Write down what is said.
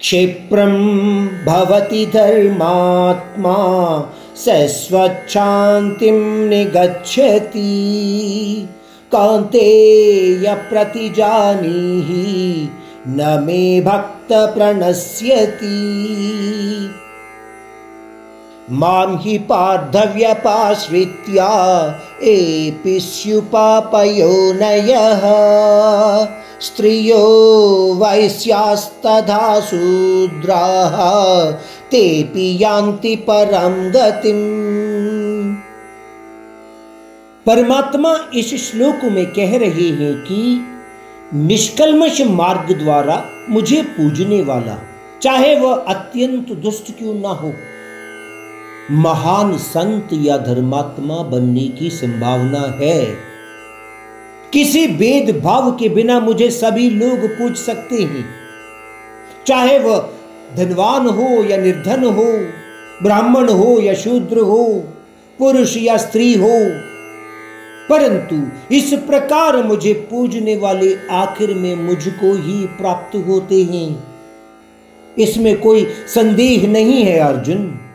क्षिप्रं भवति धर्मात्मा स स्वच्छान्तिं निगच्छति। कान्तेय प्रतिजानीहि न मे भक्त प्रणश्यति मां हि पार्थव्यपाश्रित्या एपि स्युपापयोनयः स्त्रियो वैश्यास्तथा शूद्राः तेऽपि यान्ति परं गतिम्। परमात्मा इस श्लोक में कह रहे हैं कि निष्कलमश मार्ग द्वारा मुझे पूजने वाला, चाहे वह अत्यंत दुष्ट क्यों ना हो, महान संत या धर्मात्मा बनने की संभावना है। किसी भेदभाव के बिना मुझे सभी लोग पूछ सकते हैं। चाहे वह धनवान हो या निर्धन हो, ब्राह्मण हो या शूद्र हो, पुरुष या स्त्री हो, परंतु इस प्रकार मुझे पूजने वाले आखिर में मुझको ही प्राप्त होते हैं। इसमें कोई संदेह नहीं है, अर्जुन।